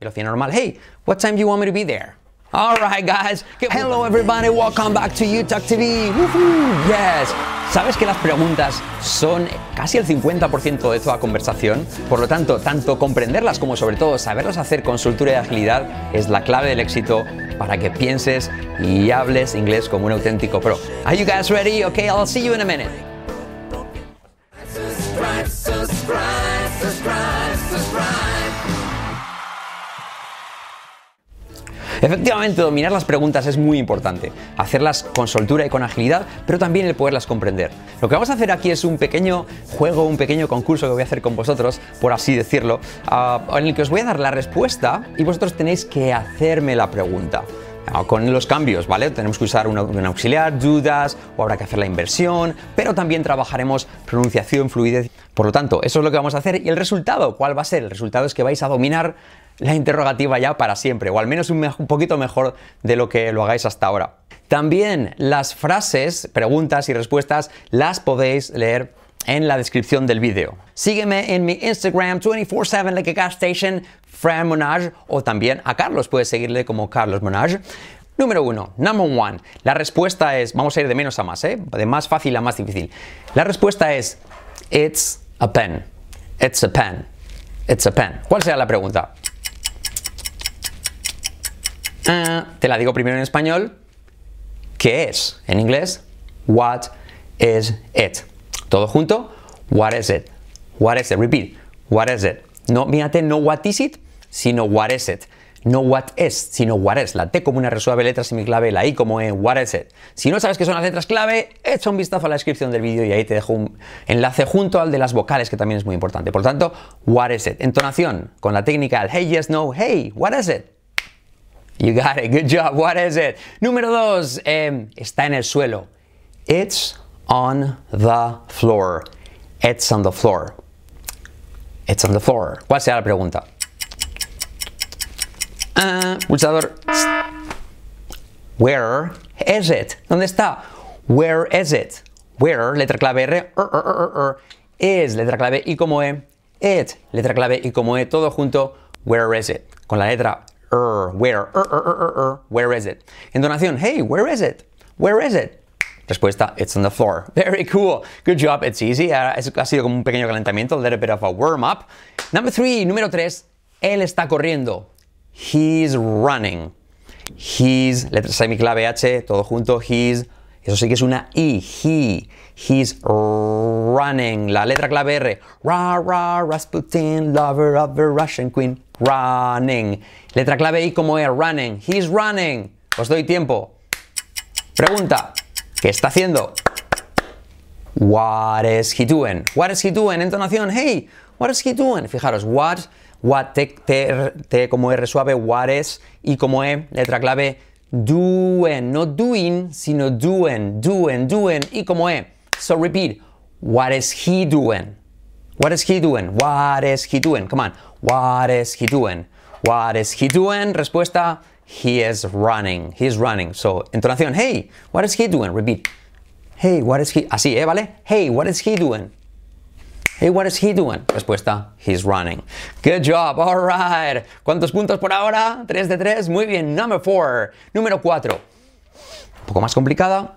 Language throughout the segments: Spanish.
Velocidad normal. Hey, what time do you want me to be there? All right, guys. Hello, everybody. Welcome back to UTalk TV. Woohoo! Yes. ¿Sabes que las preguntas son casi el 50% de toda conversación? Por lo tanto, tanto comprenderlas como sobre todo saberlas hacer con soltura y agilidad es la clave del éxito para que pienses y hables inglés como un auténtico pro. Are you guys ready? Okay, I'll see you in a minute. Efectivamente, dominar las preguntas es muy importante. Hacerlas con soltura y con agilidad, pero también el poderlas comprender. Lo que vamos a hacer aquí es un pequeño juego, un pequeño concurso que voy a hacer con vosotros, por así decirlo, ah, en el que os voy a dar la respuesta y vosotros tenéis que hacerme la pregunta. Ah, Con los cambios, ¿vale? Tenemos que usar un, un auxiliar, dudas, o habrá que hacer la inversión, pero también trabajaremos pronunciación, fluidez. Por lo tanto, eso es lo que vamos a hacer. ¿Y el resultado? ¿Cuál va a ser? El resultado es que vais a dominar la interrogativa ya para siempre, o al menos un, poquito mejor de lo que lo hagáis hasta ahora. También las frases, preguntas y respuestas las podéis leer en la descripción del vídeo. Sígueme en mi Instagram 24/7 like a gas station, Fran Monage, o también a Carlos, puedes seguirle como Carlos Monage. Número uno, number one. La respuesta es, vamos a ir de menos a más, ¿eh? de más fácil a más difícil. La respuesta es, it's a pen. It's a pen. It's a pen. ¿Cuál será la pregunta? Ah, te la digo primero en español. ¿Qué es? En inglés, what is it? Todo junto, what is it? What is it? Repeat, what is it? No, mírate, no what is it, sino what is it. No what is, sino what is. La T como una resuelve letra semiclave, la I como en what is it. Si no sabes qué son las letras clave, echa un vistazo a la descripción del vídeo y ahí te dejo un enlace junto al de las vocales, que también es muy importante. Por tanto, what is it? Entonación, con la técnica del hey, yes, no, hey, what is it? You got it. Good job. What is it? Número dos. eh, está en el suelo. It's on the floor. It's on the floor. It's on the floor. ¿Cuál será la pregunta? Pulsador. Where is it? ¿Dónde está? Where is it? Where, letra clave R, is, letra clave I como E, it, letra clave I como E, todo junto, where is it? Con la letra er, where, er, er, er, er, er, where is it? Entonación, hey, where is it? Where is it? Respuesta, it's on the floor. Very cool. Good job, it's easy. Ha sido como un pequeño calentamiento, a little bit of a warm up. Number three, número tres, él está corriendo. He's running. He's, letra semiclave H, todo junto, he's, eso sí que es una I, he, he's running, la letra clave R, ra, ra, Rasputin, lover of the Russian queen, running, letra clave I como E, running, he's running, os doy tiempo. Pregunta, ¿qué está haciendo? What is he doing? What is he doing? Entonación, hey, what is he doing? Fijaros, what, what, T, T, T como R suave, what is, y como E, letra clave, doing, no doing, sino doing, doing, doing, y como E. So repeat, what is he doing? What is he doing? What is he doing? Come on. What is he doing? What is he doing? Respuesta, he is running. He is running. So, entonación, hey, what is he doing? Repeat. Hey, what is he? Así, ¿eh? ¿Vale? Hey, what is he doing? Hey, what is he doing? Respuesta, he's running. Good job, all right. ¿Cuántos puntos por ahora? 3 de 3. Muy bien. Number 4. Número 4. Un poco más complicada.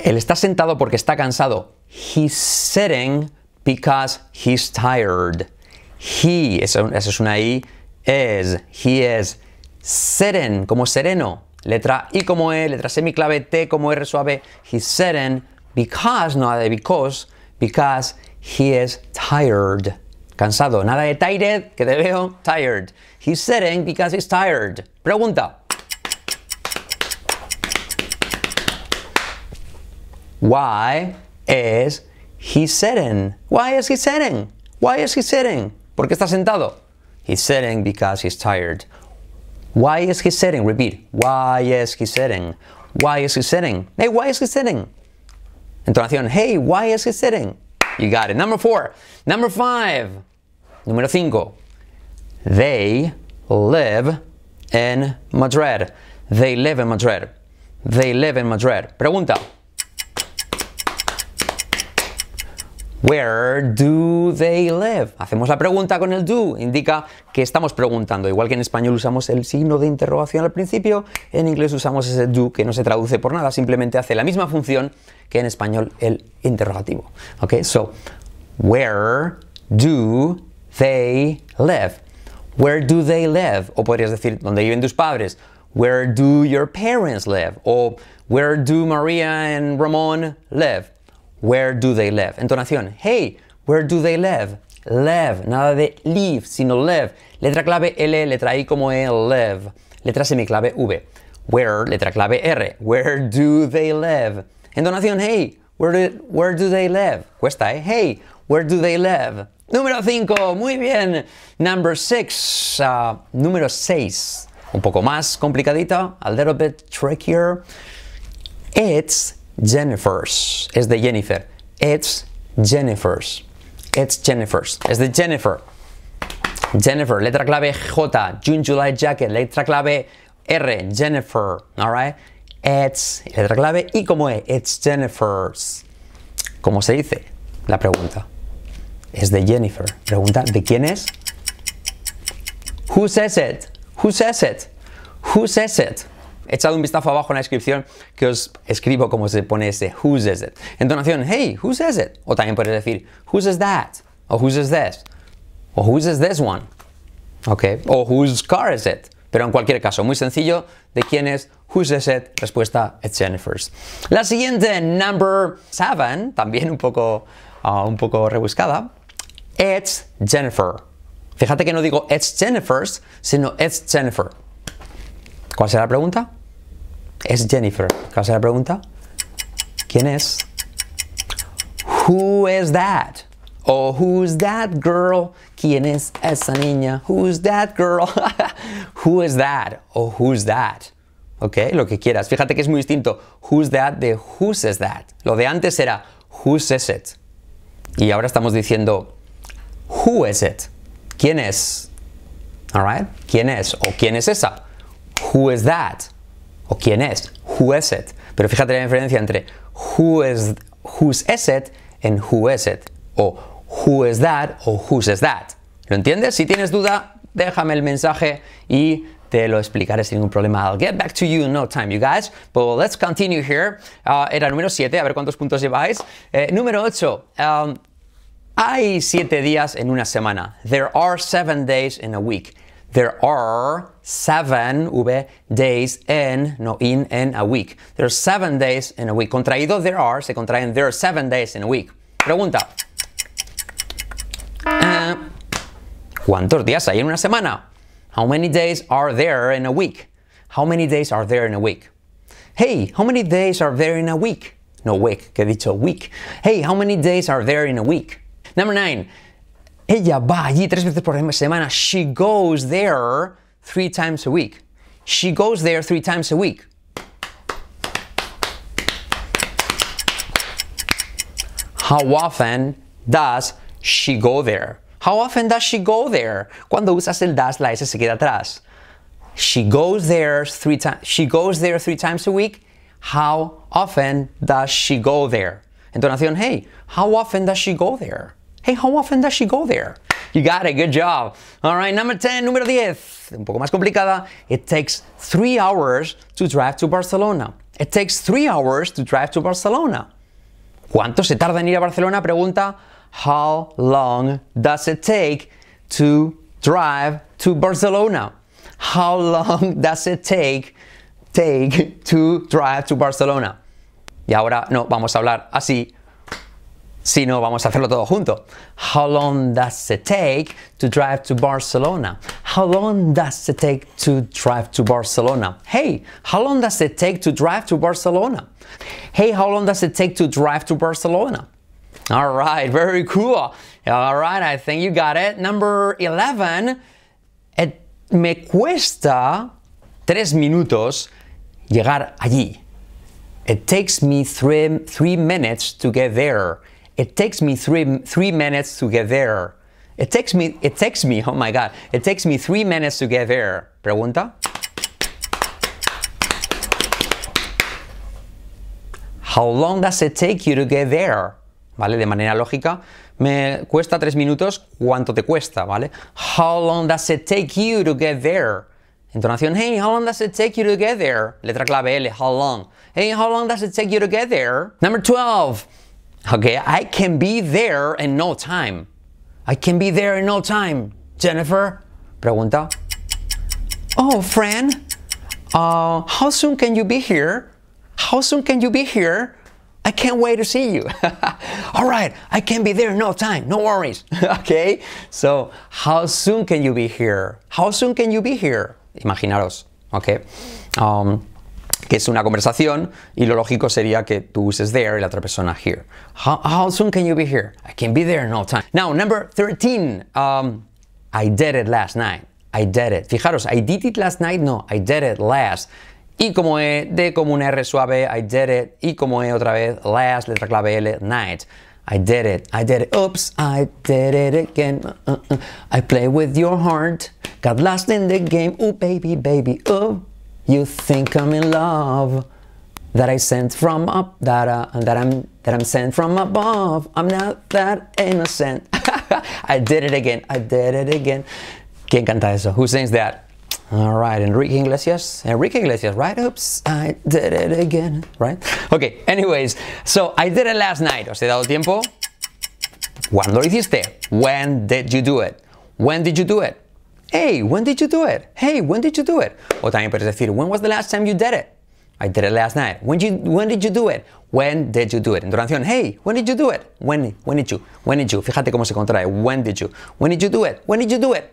Él está sentado porque está cansado. He's sitting because he's tired. He, eso es una I, is, he is sitting, como sereno. Letra I como E, letra semiclave T como R suave. He's sitting because, no de because, because he is tired. Cansado, nada de tired, que te veo, tired. He's sitting because he's tired. Pregunta. Why is he sitting? Why is he sitting? Why is he sitting? ¿Por qué está sentado? He's sitting because he's tired. Why is he sitting? Repeat. Why is he sitting? Why is he sitting? Hey, why is he sitting? Entonación. Hey, why is he sitting? You got it. Number four. Number five. Número cinco. They live in Madrid. They live in Madrid. They live in Madrid. Pregunta. Where do they live? Hacemos la pregunta con el do, indica que estamos preguntando. Igual que en español usamos el signo de interrogación al principio, en inglés usamos ese do que no se traduce por nada, simplemente hace la misma función que en español el interrogativo. Ok, so, where do they live? Where do they live? O podrías decir, ¿dónde viven tus padres? Where do your parents live? O where do Maria and Ramon live? Where do they live? Entonación. Hey, where do they live? Live. Nada de live, sino live. Letra clave L, letra I como E, live. Letra semiclave V. Where, letra clave R. Where do they live? Entonación. Hey, where do, where do they live? Cuesta, ¿eh? Hey, where do they live? Número 5, muy bien. Number 6, uh, número 6. Un poco más complicadita, a little bit trickier. It's Jennifer's. Es de Jennifer. It's Jennifer's. It's Jennifer's. Es de Jennifer. Jennifer, letra clave J, June, July, jacket, letra clave R, Jennifer, alright? It's, letra clave I como E, it's Jennifer's. ¿Cómo se dice? La pregunta. Es de Jennifer. Pregunta, ¿de quién es? Who says it? Who says it? Who says it? Echad un vistazo abajo en la descripción que os escribo cómo se pone ese who says it. Entonación, hey, who says it? O también puedes decir, who says that? O who says this? O who says this one? Ok. O whose car is it? Pero en cualquier caso, muy sencillo, ¿de quién es? Who says it? Respuesta, it's Jennifer's. La siguiente, number seven, también un poco, ah, un poco rebuscada. It's Jennifer. Fíjate que no digo it's Jennifer's, sino it's Jennifer. ¿Cuál será la pregunta? Es Jennifer. ¿Cuál será la pregunta? ¿Quién es? Who is that? O who's that girl? ¿Quién es esa niña? Who's that girl? Who is that? O who's that? Ok, lo que quieras. Fíjate que es muy distinto who's that de who says that. Lo de antes era who says it. Y ahora estamos diciendo who is it? ¿Quién es? Alright? ¿Quién es? O quién es esa? Who is that? O quién es? Who is it? Pero fíjate la diferencia entre who is whose is it and who is it. O who is that o whose is that. ¿Lo entiendes? Si tienes duda, déjame el mensaje y te lo explicaré sin ningún problema. I'll get back to you in no time, you guys. But let's continue here. Uh, era número 7, a ver cuántos puntos lleváis. Eh, número 8. Um, hay 7 días en una semana. There are 7 days in a week. There are 7 v, days in, no in, in a week. There are 7 days in a week. Contraído there are, se contraen there are 7 days in a week. Pregunta. ¿Cuántos días hay en una semana? How many days are there in a week? How many days are there in a week? Hey, how many days are there in a week? No week, que he dicho week. Hey, how many days are there in a week? Number nine. Ella va allí tres veces por semana. She goes there three times a week. She goes there three times a week. How often does she go there? How often does she go there? Cuando usas el das, la S se queda atrás. She goes there three times. She goes there three times a week. How often does she go there? Entonación, hey, how often does she go there? Hey, how often does she go there? You got it, good job. All right, number 10, número 10, un poco más complicada. It takes three hours to drive to Barcelona. It takes three hours to drive to Barcelona. ¿Cuánto se tarda en ir a Barcelona? Pregunta, how long does it take to drive to Barcelona? How long does it take, take to drive to Barcelona? Y ahora no, vamos a hablar así, sino vamos a hacerlo todo junto. How long does it take to drive to Barcelona? How long does it take to drive to Barcelona? Hey, how long does it take to drive to Barcelona? Hey, how long does it take to drive to Barcelona? All right, very cool. All right, I think you got it. Number 11. It me cuesta tres minutos llegar allí. It takes me three, three minutes to get there. It takes me three, three minutes to get there. It takes me, it takes me, oh my God, it takes me three minutes to get there. Pregunta. How long does it take you to get there? ¿Vale? De manera lógica. Me cuesta tres minutos, ¿cuánto te cuesta, ¿vale? How long does it take you to get there? Entonación, hey, how long does it take you to get there? Letra clave L, how long? Hey, how long does it take you to get there? Number 12. Okay, I can be there in no time. I can be there in no time. Jennifer, pregunta. Oh, Fran, uh, how soon can you be here? How soon can you be here? I can't wait to see you. All right, I can be there no time, no worries. okay, so how soon can you be here? How soon can you be here? Imaginaros, okay. Um, que es una conversación y lo lógico sería que tú uses there y la otra persona here. How, how soon can you be here? I can be there no time. Now, number 13. Um, I did it last night. I did it. Fijaros, I did it last night, no, I did it last. Y como E, D como un R suave, I did it. Y como E otra vez, last, letra clave L, night. I did it, I did it, oops, I did it again. Uh, uh, I play with your heart, got lost in the game. Ooh, baby, baby, ooh, you think I'm in love. That I sent from up, that, uh, that I'm that I'm sent from above. I'm not that innocent. I did it again, I did it again. ¿Quién canta eso? Who sings that? All right, Enrique Iglesias. Enrique Iglesias, right? Oops, I did it again, right? Okay, anyways, so I did it last night. ¿Os he dado tiempo? ¿Cuándo lo hiciste? When did you do it? When did you do it? Hey, when did you do it? Hey, when did you do it? O también puedes decir, when was the last time you did it? I did it last night. When, you, when did you do it? When did you do it? Entonación, hey, when did you do it? When, when did you? When did you? Fíjate cómo se contrae. When did you? When did you do it? When did you do it?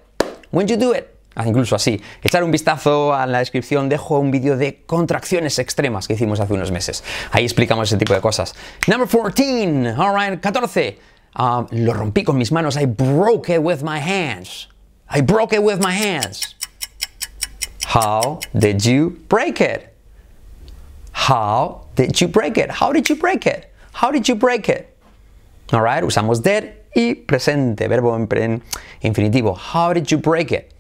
When did you do it? Ah, incluso así. Echar un vistazo a la descripción, dejo un vídeo de contracciones extremas que hicimos hace unos meses. Ahí explicamos ese tipo de cosas. Number 14. All right, 14. Um, lo rompí con mis manos. I broke it with my hands. I broke it with my hands. How did you break it? How did you break it? How did you break it? How did you break it? All right, usamos did y presente, verbo en infinitivo. How did you break it?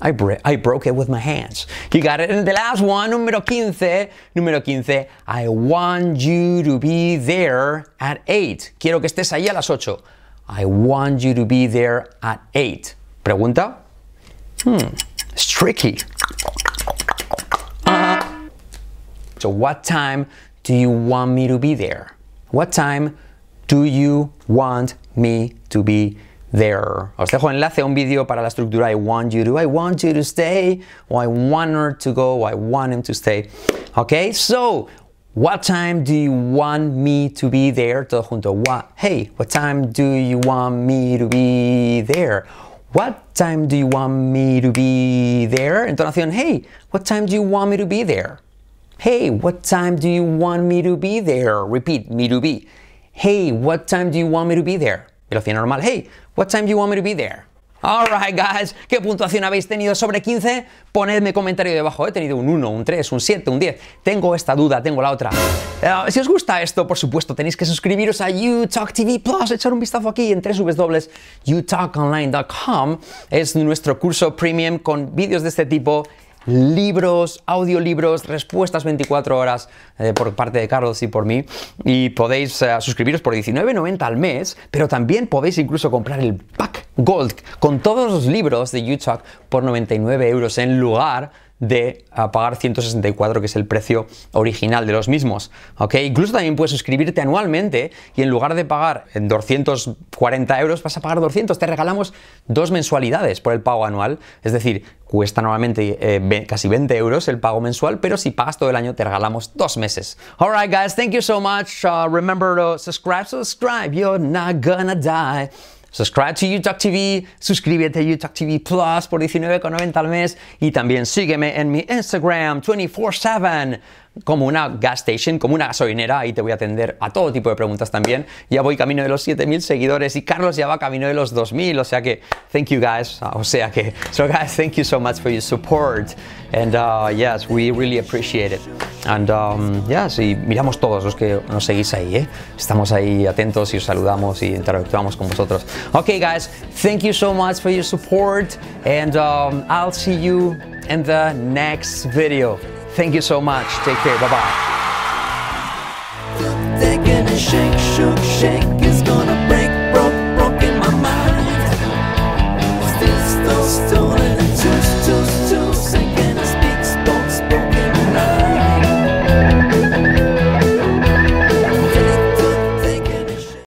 I, I broke it with my hands. You got it. And the last one, número 15. Número 15. I want you to be there at 8. Quiero que estés ahí a las 8. I want you to be there at 8. Pregunta? Hmm, it's tricky. Uh, so, what time do you want me to be there? What time do you want me to be there? Os dejo enlace a un vídeo para la estructura I want you to, I want you to stay, or I want her to go, or I want him to stay. Okay, so what time do you want me to be there? Todo junto. What? Hey, what time do you want me to be there? What time do you want me to be there? Entonación, hey, what time do you want me to be there? Hey, what time do you want me to be there? Repeat, me to be. Hey, what time do you want me to be there? Velocidad normal. Hey, what time do you want me to be there? Alright, guys. ¿Qué puntuación habéis tenido sobre 15? Ponedme comentario debajo. He tenido un 1, un 3, un 7, un 10. Tengo esta duda, tengo la otra. Eh, si os gusta esto, por supuesto, tenéis que suscribiros a UTalk TV Plus. Echar un vistazo aquí en www.utalkonline.com. Es nuestro curso premium con vídeos de este tipo libros, audiolibros, respuestas 24 horas eh, por parte de Carlos y por mí. Y podéis eh, suscribiros por 19.90 al mes, pero también podéis incluso comprar el pack Gold con todos los libros de YouTube por 99 euros en lugar de pagar 164, que es el precio original de los mismos. ¿ok? Incluso también puedes suscribirte anualmente y en lugar de pagar en 240 euros, vas a pagar 200. Te regalamos dos mensualidades por el pago anual. Es decir, cuesta normalmente eh, casi 20 euros el pago mensual, pero si pagas todo el año, te regalamos dos meses. Alright, guys, thank you so much. Uh, remember to subscribe, subscribe. You're not gonna die. Subscribe to UTalk TV, suscríbete a UTalk TV Plus por 19,90 al mes y también sígueme en mi Instagram 24/7 como una gas station, como una gasolinera, ahí te voy a atender a todo tipo de preguntas también. Ya voy camino de los 7000 seguidores y Carlos ya va camino de los 2000, o sea que thank you guys, o sea que so guys, thank you so much for your support and uh, yes, we really appreciate it. And um, yes, y miramos todos los que nos seguís ahí, ¿eh? Estamos ahí atentos y os saludamos y interactuamos con vosotros. Okay, guys, thank you so much for your support, and um, I'll see you in the next video. Thank you so much. Take care. Bye bye.